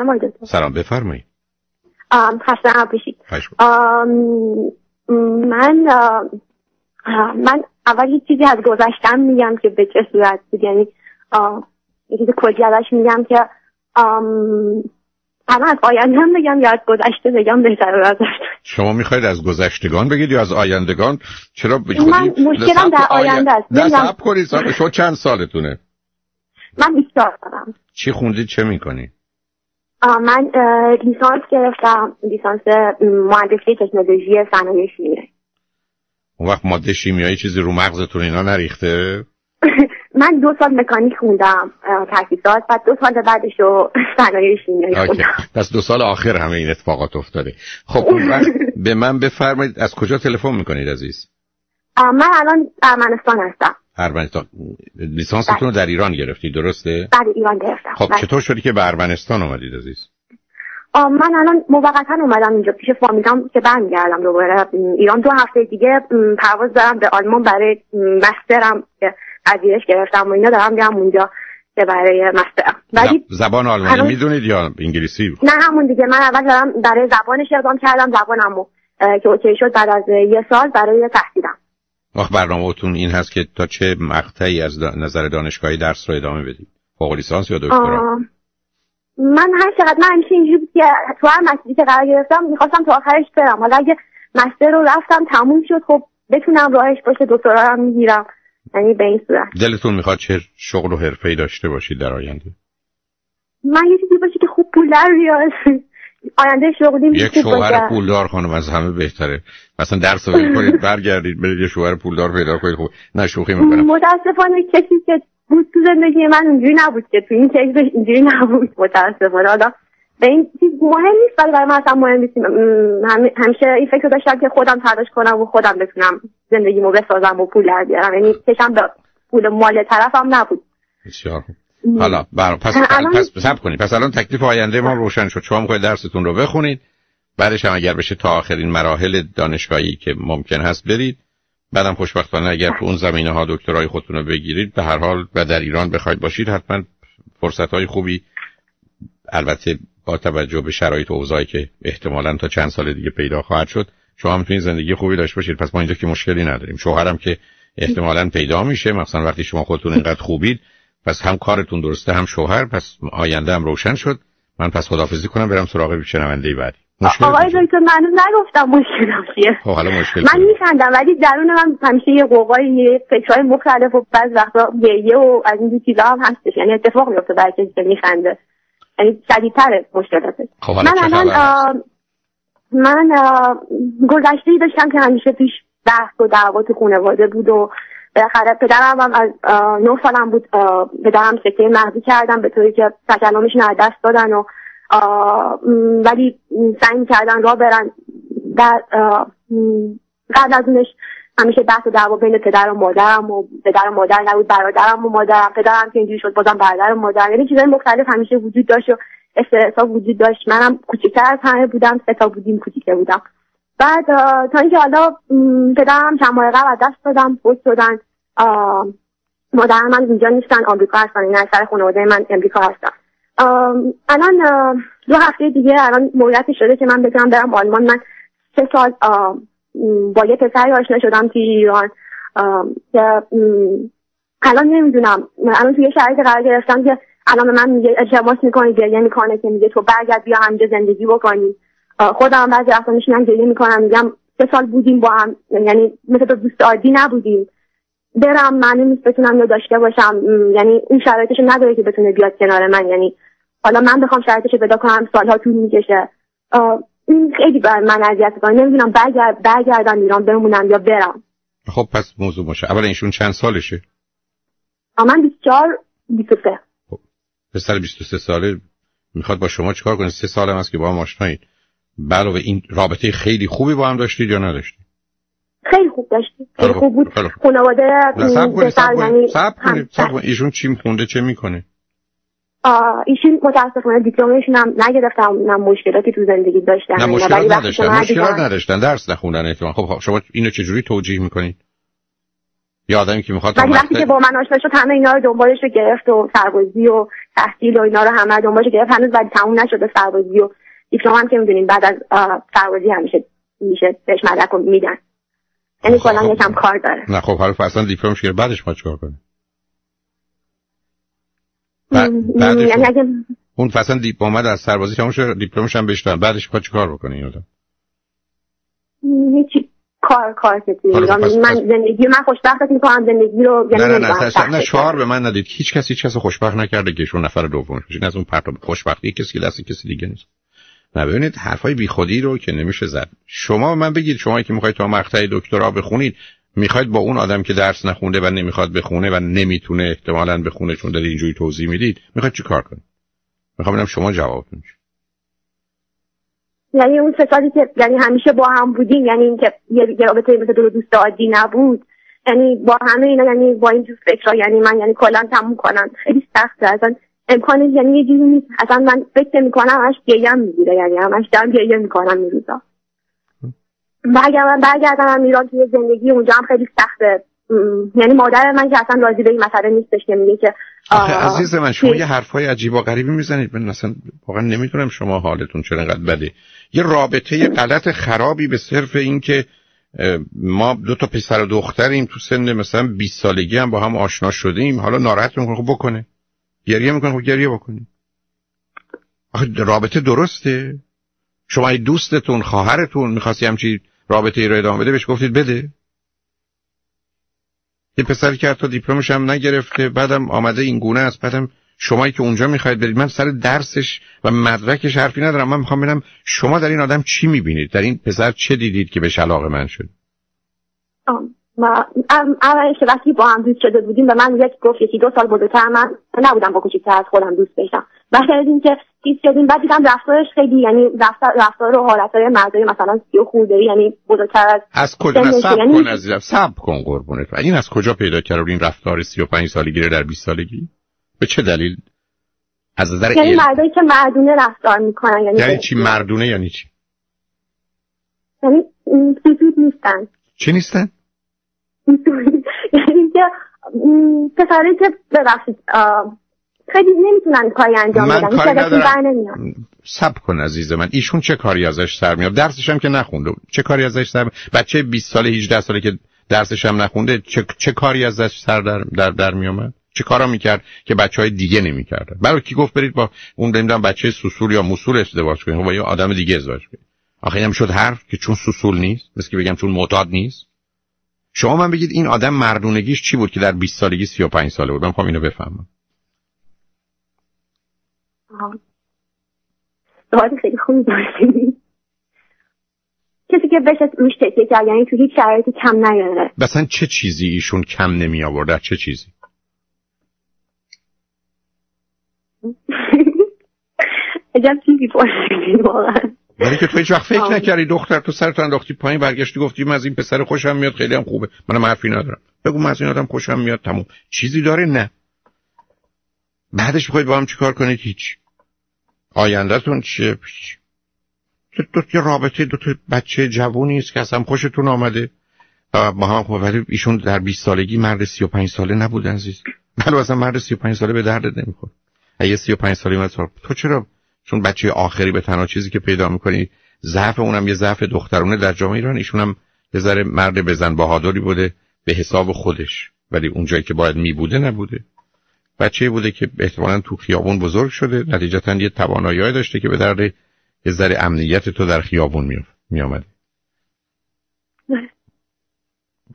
بفرمایید. دکتر. سلام بفرمایید می‌کنم. آم، من آم، من اول یه چیزی از گذشتم میگم که به چه صورت بود. یعنی یه چیز کلی ازش میگم که آم، الان از آینده هم بگم یا از گذشته بگم بهتره ازش. شما می‌خواید از گذشتگان بگید یا از آیندگان؟ چرا من مشکلم در آینده است. نه. صبر کنید شما چند سالتونه؟ من 20 سال دارم چی خوندید چه می‌کنید من لیسانس گرفتم. لیسانس مهندسی تکنولوژی صنایع شیمیایی. اون وقت ماده شیمیایی چیزی رو مغزتون اینا نریخته؟ من دو سال مکانیک خوندم تاسیسات بعد دو سال بعدش رو صنایع شیمیایی. خوندم. پس دو سال آخر همه این اتفاقات افتاده. خب اون وقت به من بفرمایید از کجا تلفن می‌کنید عزیز؟ من الان ارمنستان هستم. ارمنستان. لیسانستون رو در ایران گرفتی درسته؟ بعد ایران گرفتم. خب بله. چطور شدی که به ارمنستان آمدید عزیز؟ من الان موقتا اومدم اینجا پیش فامیلام که برمیگردم دوباره. ایران دو هفته دیگه پرواز دارم به آلمان برای مسترم که پذیرش گرفتم و اینا دارم میرم اونجا که برای مسترم. ولی زب- زبان آلمانی الان- می‌دونید یا انگلیسی؟ نه همون دیگه. من اول دارم برای زبانش اقدام کردم زبانمو که اوکی شد بعد از یه سال برای تحصیلم. آخ برنامهتون این هست که تا چه مقطعی از دا- نظر دانشگاهی درس رو ادامه بدید فوق لیسانس یا دکترا؟ من هر چقدر من همیشه اینجوری بود که تو هر مسیری که قرار گرفتم می‌خواستم تا آخرش برم. حالا اگه مستر رو رفتم تموم شد. خب بتونم راهش باشه دکترا هم می‌گیرم. یعنی به این صورت. دلتون می‌خواد چه شغل و حرفه‌ای داشته باشید در آینده؟ من یه چیزی باشه که خوب پول در بیاد. آینده شغلی یک شوهر پولدار خانم از همه بهتره. مثلا درس رو کنید برگردید برید یه شوهر پولدار پیدا کنید. خوب نه شوخی می‌کنم. متاسفانه کسی که بود تو زندگی من اونجوری نبود که تو این کیس اینجوری نبود. متاسفانه. حالا به این چیز مهم نیست ولی برای من اصلا مهم نیست. همیشه این فکر داشتم که خودم تلاش کنم و خودم بتونم زندگیمو بسازم و پول در بیارم. یعنی چشم به پول مال طرفم نبود. بسیار حالا بر... پس الان- پس صبر کنید. پس الان تکلیف آینده ما روشن شد. شما می‌خواید درستون رو بخونید. بعدش هم اگر بشه تا آخرین مراحل دانشگاهی که ممکن هست برید. بعدم خوشبختانه اگر تو اون زمینه ها دکترای خودتون رو بگیرید به هر حال و در ایران بخواید باشید حتما فرصت های خوبی. البته با توجه به شرایط و اوضاعی که احتمالا تا چند سال دیگه پیدا خواهد شد شما می‌تونید زندگی خوبی داشته باشید. پس ما اینجا که مشکلی نداریم. شوهرم که احتمالا پیدا میشه. مثلا وقتی شما خودتون اینقدر خوبید. پس هم کارتون درسته هم شوهر پس آینده هم روشن شد. من پس خدافزی کنم برم سراغ شنونده بعدی. مشکل آقای. دکتر من نگفتم مشکلم چیه خب حالا مشکل من؟ میخندم ولی درون من همیشه یه قوقای یه فکرهای مختلف و بعض وقتا گریه و از این چیزا هم هستش. یعنی اتفاق میفته برای کسی که میخنده. یعنی شدیدتره مشکلاتش خب من الان من گذشته داشتم که همیشه پیش بحث و دعوا تو خانواده بود و بالاخره پدرم هم از نه سالم بود پدرم سکته مغزی کردن به طوری که تکلمشون از دست دادن و ولی سعی کردن راه برن. م، قبل از اونش همیشه بحث و دعوا بین پدر و مادرم و پدر و مادر نبود برادرم و مادرم. پدرم که اینجوری شد بازم برادر و مادر. یعنی چیزای مختلف همیشه وجود داشت و استرس ها وجود داشت. منم کوچکتر از همه بودم سه تا بودیم کوچیکه بودم. بعد تا اینکه حالا پدرم چند ماه قبل از دست دادم فوت شدن. آه، مادرم من اینجا نیستن آمریکا هستن این اکثر خانواده من امریکا هستن. الان دو هفته دیگه الان موقعیتی شده که من بتونم برم آلمان. من سه سال با یه پسری آشنا شدم توی ایران. که الان نمی‌دونم. الان توی یه شرایط قرار گرفتم که الان من میگه التماس می‌کنه گریه می‌کنه که میگه تو برگرد بیا همینجا زندگی بکنی. خودم بعضی وقتا میشینم گریه می‌کنم میگم سه سال بودیم با هم یعنی مثل تو دوست عادی نبودیم. برم معنی نیست بتونم یا داشته باشم. یعنی این شرایطش نداره که بتونه بیاد کنار من. یعنی حالا من بخوام شرایطش پیدا کنم سالها طول می‌کشه. این خیلی برای من اذیت کنه نمی‌دونم برگرد برگردم ایران بمونم یا برم. خب پس موضوع باشه. اولا ایشون چند سالشه؟ من 24 23 پسر 23 ساله. می‌خواد با شما چیکار کنه؟ سه سال هم هست که با هم آشنایید. علاوه این رابطه خیلی خوبی با هم داشتید یا نداشتید؟ خیلی خوب داشتیم. خیلی خوب. بود. خانواده صبر کنید یعنی کنید هم- کنید ایشون چی خونده چه می‌کنه؟ ایشون متاسفانه دیپلمشون هم نگرفتم نه مشکلاتی تو زندگی داشتن نه مشکلات نداشتن مشکلات نداشتن. درس نخوندن احتمال خب خب، شما اینو چجوری توجیه می‌کنید؟ یه آدمی که می‌خواد وقتی که با من آشنا شد همه اینا رو دنبالش رو گرفت و سربازی و تحصیل و اینا رو همه دنبالش گرفت. هنوز ولی تموم نشده سربازی و دیپلم هم که می‌دونین بعد از سربازی همیشه میشه بهش مدرک میدن. یعنی خب، کلا خب. یکم کار داره. نه خب حالا اصلا دیپلمش گرفت بعدش ما چیکار کنیم؟ بعدش یعنی اگه اون اصلا دیپ اومد از سربازی تموم شد دیپلمش هم بهش بعدش می‌خواد چیکار بکنه این آدم؟ م، هیچی کار کار خب، پس- من زندگی من خوشبختت می‌کنم زندگی رو یعنی نه نه نه نه, شعار. به من ندید. هیچ کسی هیچ کس خوشبخت نکرده که ایشون نفر دومش بشه این از اون پرتاب خوشبختی کسی دست کسی دیگه نیست. نه ببینید حرفای بیخودی رو که نمیشه زد. شما من بگید شما که می‌خواید تا مقطع دکترا بخونید می‌خواید با اون آدم که درس نخونده و نمی‌خواد بخونه و نمی‌تونه احتمالاً بخونه چون دارید اینجوری توضیح می‌دید می‌خواید چی کار کنید؟ می‌خوام ببینم شما جوابتون چیه یعنی اون سه سالی که یعنی همیشه با هم بودیم یعنی اینکه یه رابطه مثل دو دوست عادی نبود. یعنی با همه اینا یعنی با این جور فکرها یعنی من یعنی کلا تموم کنم خیلی سخته. اصلا امکانش یعنی یه جوری نیست. اصلا من فکر می‌کنم همش گریم می‌گیره یعنی همش دارم گریه می‌کنم این روزا. برگردم برگردم هم ایران توی زندگی اونجا هم خیلی سخته. یعنی مادر من که اصلا راضی به این مسئله نیستش که میگه که عزیز من شما یه حرفای عجیب و غریبی می‌زنید. من اصلا واقعا نمی‌دونم شما حالتون چرا انقدر بده. یه رابطه غلط خرابی به صرف این که ما دو تا پسر و دختریم تو سن مثلا 20 سالگی هم با هم آشنا شدیم. حالا ناراحت می‌کنه خب بکنه. گریه می‌کنه خب گریه بکنه آخه رابطه درسته. شما ای دوستتون خواهرتون می‌خواستی همچی رابطه ای رو ادامه بده بهش گفتید بده. یه پسری که حتی دیپلمش هم نگرفته بعدم آمده این گونه است. بعدم شمایی که اونجا می‌خواید برید من سر درسش و مدرکش حرفی ندارم. من می‌خوام ببینم شما در این آدم چی می‌بینید؟ در این پسر چه دیدید که بهش علاقه من شد؟ آه، ما ام- اولش که وقتی با هم دوست شده بودیم به من یک گفت یکی دو سال بزرگتر من نبودم با کوچیکتر از خودم دوست بشم بعد از اینکه دوست شدیم بعد دیدم رفتارش خیلی یعنی رفتار رفتار و حالتهای مردای مثلا سی و خورده یعنی بزرگتر از از کجا؟ سب یعنی- کن عزیزم سب کن قربونت. و این از کجا پیدا کرد این رفتار 35 سالگی رو در 20 سالگی؟ به چه دلیل؟ از نظر یعنی مردایی که مردونه رفتار می‌کنن یعنی یعنی چی مردونه یعنی چی؟ یعنی سفید نیستن. چی نیستن؟ یعنی که پسرایی که ببخشید خیلی نمی‌تونن کاری انجام من بدن. کاری هیچ ازشون ندارم. سب کن عزیز من. ایشون چه کاری ازش سر میاد درسش هم که نخونده چه کاری ازش سر بچه 20 ساله 18 ساله که درسش هم نخونده چه, چه کاری ازش سر در در, در میومد چه کارا می‌کرد که بچه های دیگه نمی‌کردن؟ برای کی گفت برید با اون نمی‌دونم بچه سوسول یا موسول ازدواج کنید؟ با یه آدم دیگه ازدواج کنید. آخه اینم شد حرف که چون سوسول نیست مثل که بگم چون معتاد نیست. شما من بگید این آدم مردونگیش چی بود که در 20 سالگی 35 ساله بود؟ من می‌خوام اینو بفهمم. سوال خیلی خوبی کسی که بشه روش تکیه کرد یعنی تو هیچ شرایطی کم نیاره. مثلا چه چیزی ایشون کم نمی آورد؟ چه چیزی؟ عجب چیزی پرسیدی واقعا. ولی که تو هیچ وقت فکر. نکردی دختر تو سرت انداختی پایین برگشتی گفتی من از این پسر خوشم میاد خیلی هم خوبه. منم حرفی ندارم. بگو من از این آدم خوشم میاد تموم. چیزی داره؟ نه. بعدش می‌خواید با هم چیکار کنید هیچ. آیندهتون چیه. دو, یه رابطه دو تا بچه جوونی است که اصلا خوشتون آمده. با هم خب ولی ایشون در 20 سالگی مرد 35 ساله نبود عزیز. بله اصلا مرد 35 ساله به دردت نمی‌خوره. اگه 35 ساله تو چرا چون بچه آخری به تنها چیزی که پیدا می‌کنی ضعف اونم یه ضعف دخترونه. در جامعه ایران ایشون هم یه ذره مرد بزن بهادری بوده به حساب خودش. ولی اونجایی که باید میبوده نبوده. بچه بوده که احتمالا تو خیابون بزرگ شده. نتیجتا یه توانایی داشته که به درد یه ذره امنیت تو در خیابون می میآمده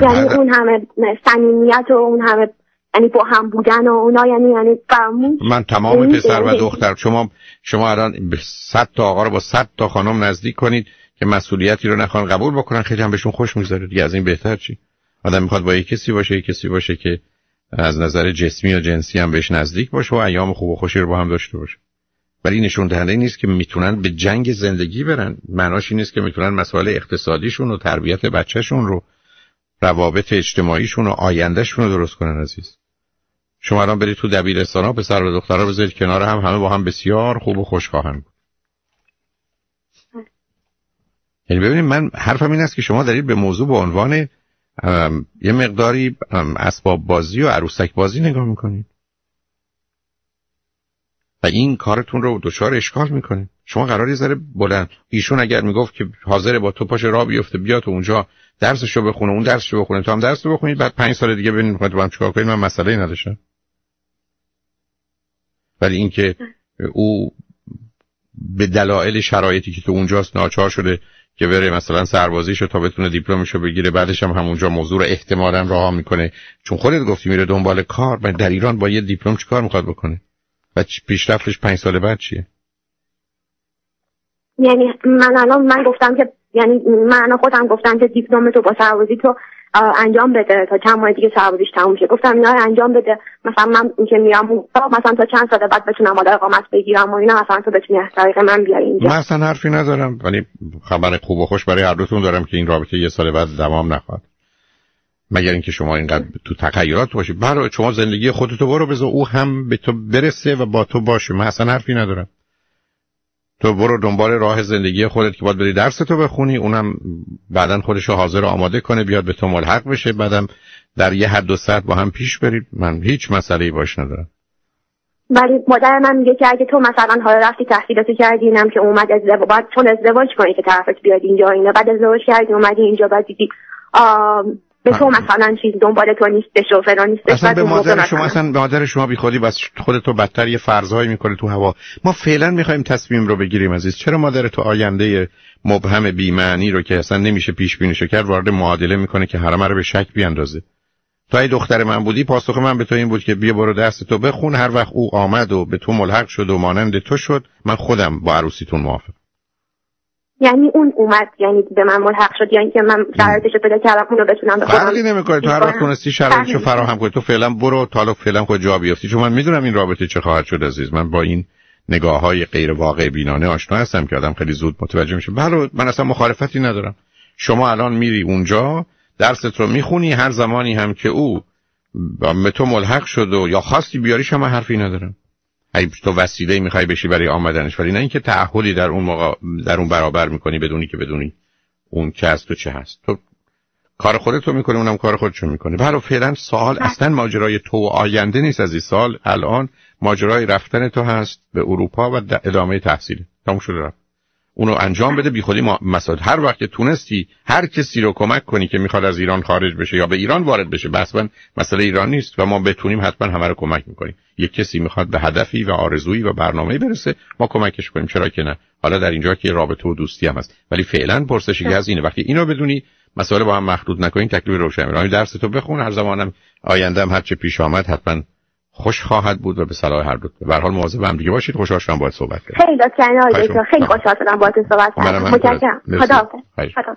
یعنی اون همه صمیمیت و اون همه یعنی با هم بودن و اونا یعنی یعنی فراموش من تمام این پسر و این- دختر شما شما الان به 100 تا آقا رو با 100 تا خانم نزدیک کنید که مسئولیتی رو نخوان قبول بکنن. خیلی هم بهشون خوش می‌ذاره دیگه. از این بهتر چی؟ آدم می‌خواد با یک کسی باشه یک کسی باشه که از نظر جسمی و جنسی هم بهش نزدیک باشه و ایام خوب و خوشی رو با هم داشته باشه. ولی نشون دهنده نیست که می‌تونن به جنگ زندگی برن. معناش این نیست که می‌تونن مسائل اقتصادیشون و تربیت بچهشون رو روابط اجتماعیشون و آیندهشون رو درست کنن عزیز. شما الان برید تو دبیرستان ها پسر و دخترها بذارید کنار هم همه با هم بسیار خوب و خوش خواهند بود یعنی ببینید من حرفم این است که شما دارید به موضوع به عنوان یه مقداری اسباب بازی و عروسک بازی نگاه می‌کنید. و این کارتون رو دچار اشکال می‌کنه. شما قراری ذره بلند ایشون اگر می‌گفت که حاضر با تو پاش را بیفته بیا تو اونجا درسشو بخونه اون درسشو بخونه تو هم درس بخونید بعد پنج سال دیگه ببینید می‌خواید با هم چیکار کنید من مسئله نداشتم. ولی اینکه او به دلایل شرایطی که تو اونجاست ناچار شده که بره مثلا سربازیشو تا بتونه دیپلمشو بگیره بعدش هم همونجا موضوع رو احتمالا راه می‌کنه. چون خودت گفتی میره دنبال کار در ایران با یه دیپلم چیکار می‌خواد بکنه؟ و پیشرفتش پنج سال بعد چیه؟ یعنی من الان من گفتم که یعنی من خودم گفتم که دیپلم تو با سربازی تو انجام بده تا چند ماه دیگه سربازیش تموم شه. گفتم اینا انجام بده. مثلا من که میام مثلا تا چند سال بعد بتونم مادر اقامت بگیرم و اینا مثلا تو بتونی از طریق من بیای اینجا. من اصلا حرفی ندارم ولی خبر خوب و خوش برای هر دوتون دارم که این رابطه یه سال بعد دوام نخواهد. مگر اینکه شما اینقدر تو تغییرات باشید برای شما زندگی خودتو برو بذار او هم به تو برسه و با تو باشه. من اصلا حرفی ندارم. تو برو دنبال راه زندگی خودت که باید بری درس تو بخونی. اونم بعدا خودش رو حاضر آماده کنه بیاد به تو ملحق بشه. بعدم در یه حد و ساعت با هم پیش برید. من هیچ مسئله باش ندارم. ولی مادر من میگه که اگه تو مثلا حالا رفتی تحصیلاتو کردی اینم که اومد ازدواج بعد چون ازدواج کنی که طرفت بیاد اینجا اینا. بعد ازدواج کردی اومدی اینجا بعد دیدی به تو مثلا چیز دنبال تو نیستش و فلان نیستش اصلا به مادر شما اصلا به مادر شما بیخودی بس خودتو بدتر یه فرضهایی می‌کنه تو هوا. ما فعلا می‌خوایم تصمیم رو بگیریم عزیز. چرا مادر تو آینده مبهم بیمعنی رو که اصلا نمیشه پیش بینیشو کرد وارد معادله می‌کنه که همه رو به شک بیاندازه؟ تو ای دختر من بودی پاسخ من به تو این بود که بیا برو درس تو بخون. هر وقت او آمد و به تو ملحق شد و مانند تو شد من خودم با عروسیتون موافق یعنی اون اومد یعنی به من ملحق شد یعنی که من شرایطش پیدا کردم اونو بتونم بخونم فرقی نمی‌کنه. تو هر وقت تونستی شرایطشو فراهم کنی. تو فعلا برو تا فعلا خود جا بیافتی چون من می‌دونم این رابطه چه خواهد شد عزیز. من با این نگاه های غیر واقع بینانه آشنا هستم که آدم خیلی زود متوجه میشه. بله من اصلا مخالفتی ندارم. شما الان میری اونجا درست رو می‌خونی هر زمانی هم که او به تو ملحق شد و یا خواستی بیاری شما حرفی ندارم. ای تو وسیله می‌خوای بشی برای آمدنش ولی نه اینکه تعهدی در اون موقع در اون برابر می‌کنی بدونی که بدونی اون که از تو چه هست. تو کار خودت رو می‌کنه اونم کار خودشو می‌کنه. برای فعلا سوال بله. اصلا ماجرای تو و آینده نیست از این سال الان ماجرای رفتن تو هست به اروپا و ادامه تحصیل. تموم شده رفت. اونو انجام بده. بی خودی مساد هر وقت تونستی هر کسی رو کمک کنی که می‌خواد از ایران خارج بشه یا به ایران وارد بشه بس مسئله ایران نیست و ما بتونیم حتما همه رو کمک می‌کنیم. یک کسی می‌خواد به هدفی و آرزویی و برنامه‌ای برسه ما کمکش کنیم. چرا که نه؟ حالا در اینجا که رابطه و دوستی هم هست. ولی فعلا پرسشی از اینه. وقتی اینو بدونی مسئله با هم مخلوط نکنین تکلیف روشن درس تو بخون هر زمانم آینده هم هر چه پیش آمد حتما خوش خواهد بود و به صلاح هر دو. به هر حال مواظب هم دیگه باشید. خوشحال شدم باهات صحبت کردم خیلی لطفا خیلی خوشحال شدم باهات صحبت کردم. متشکرم. خدا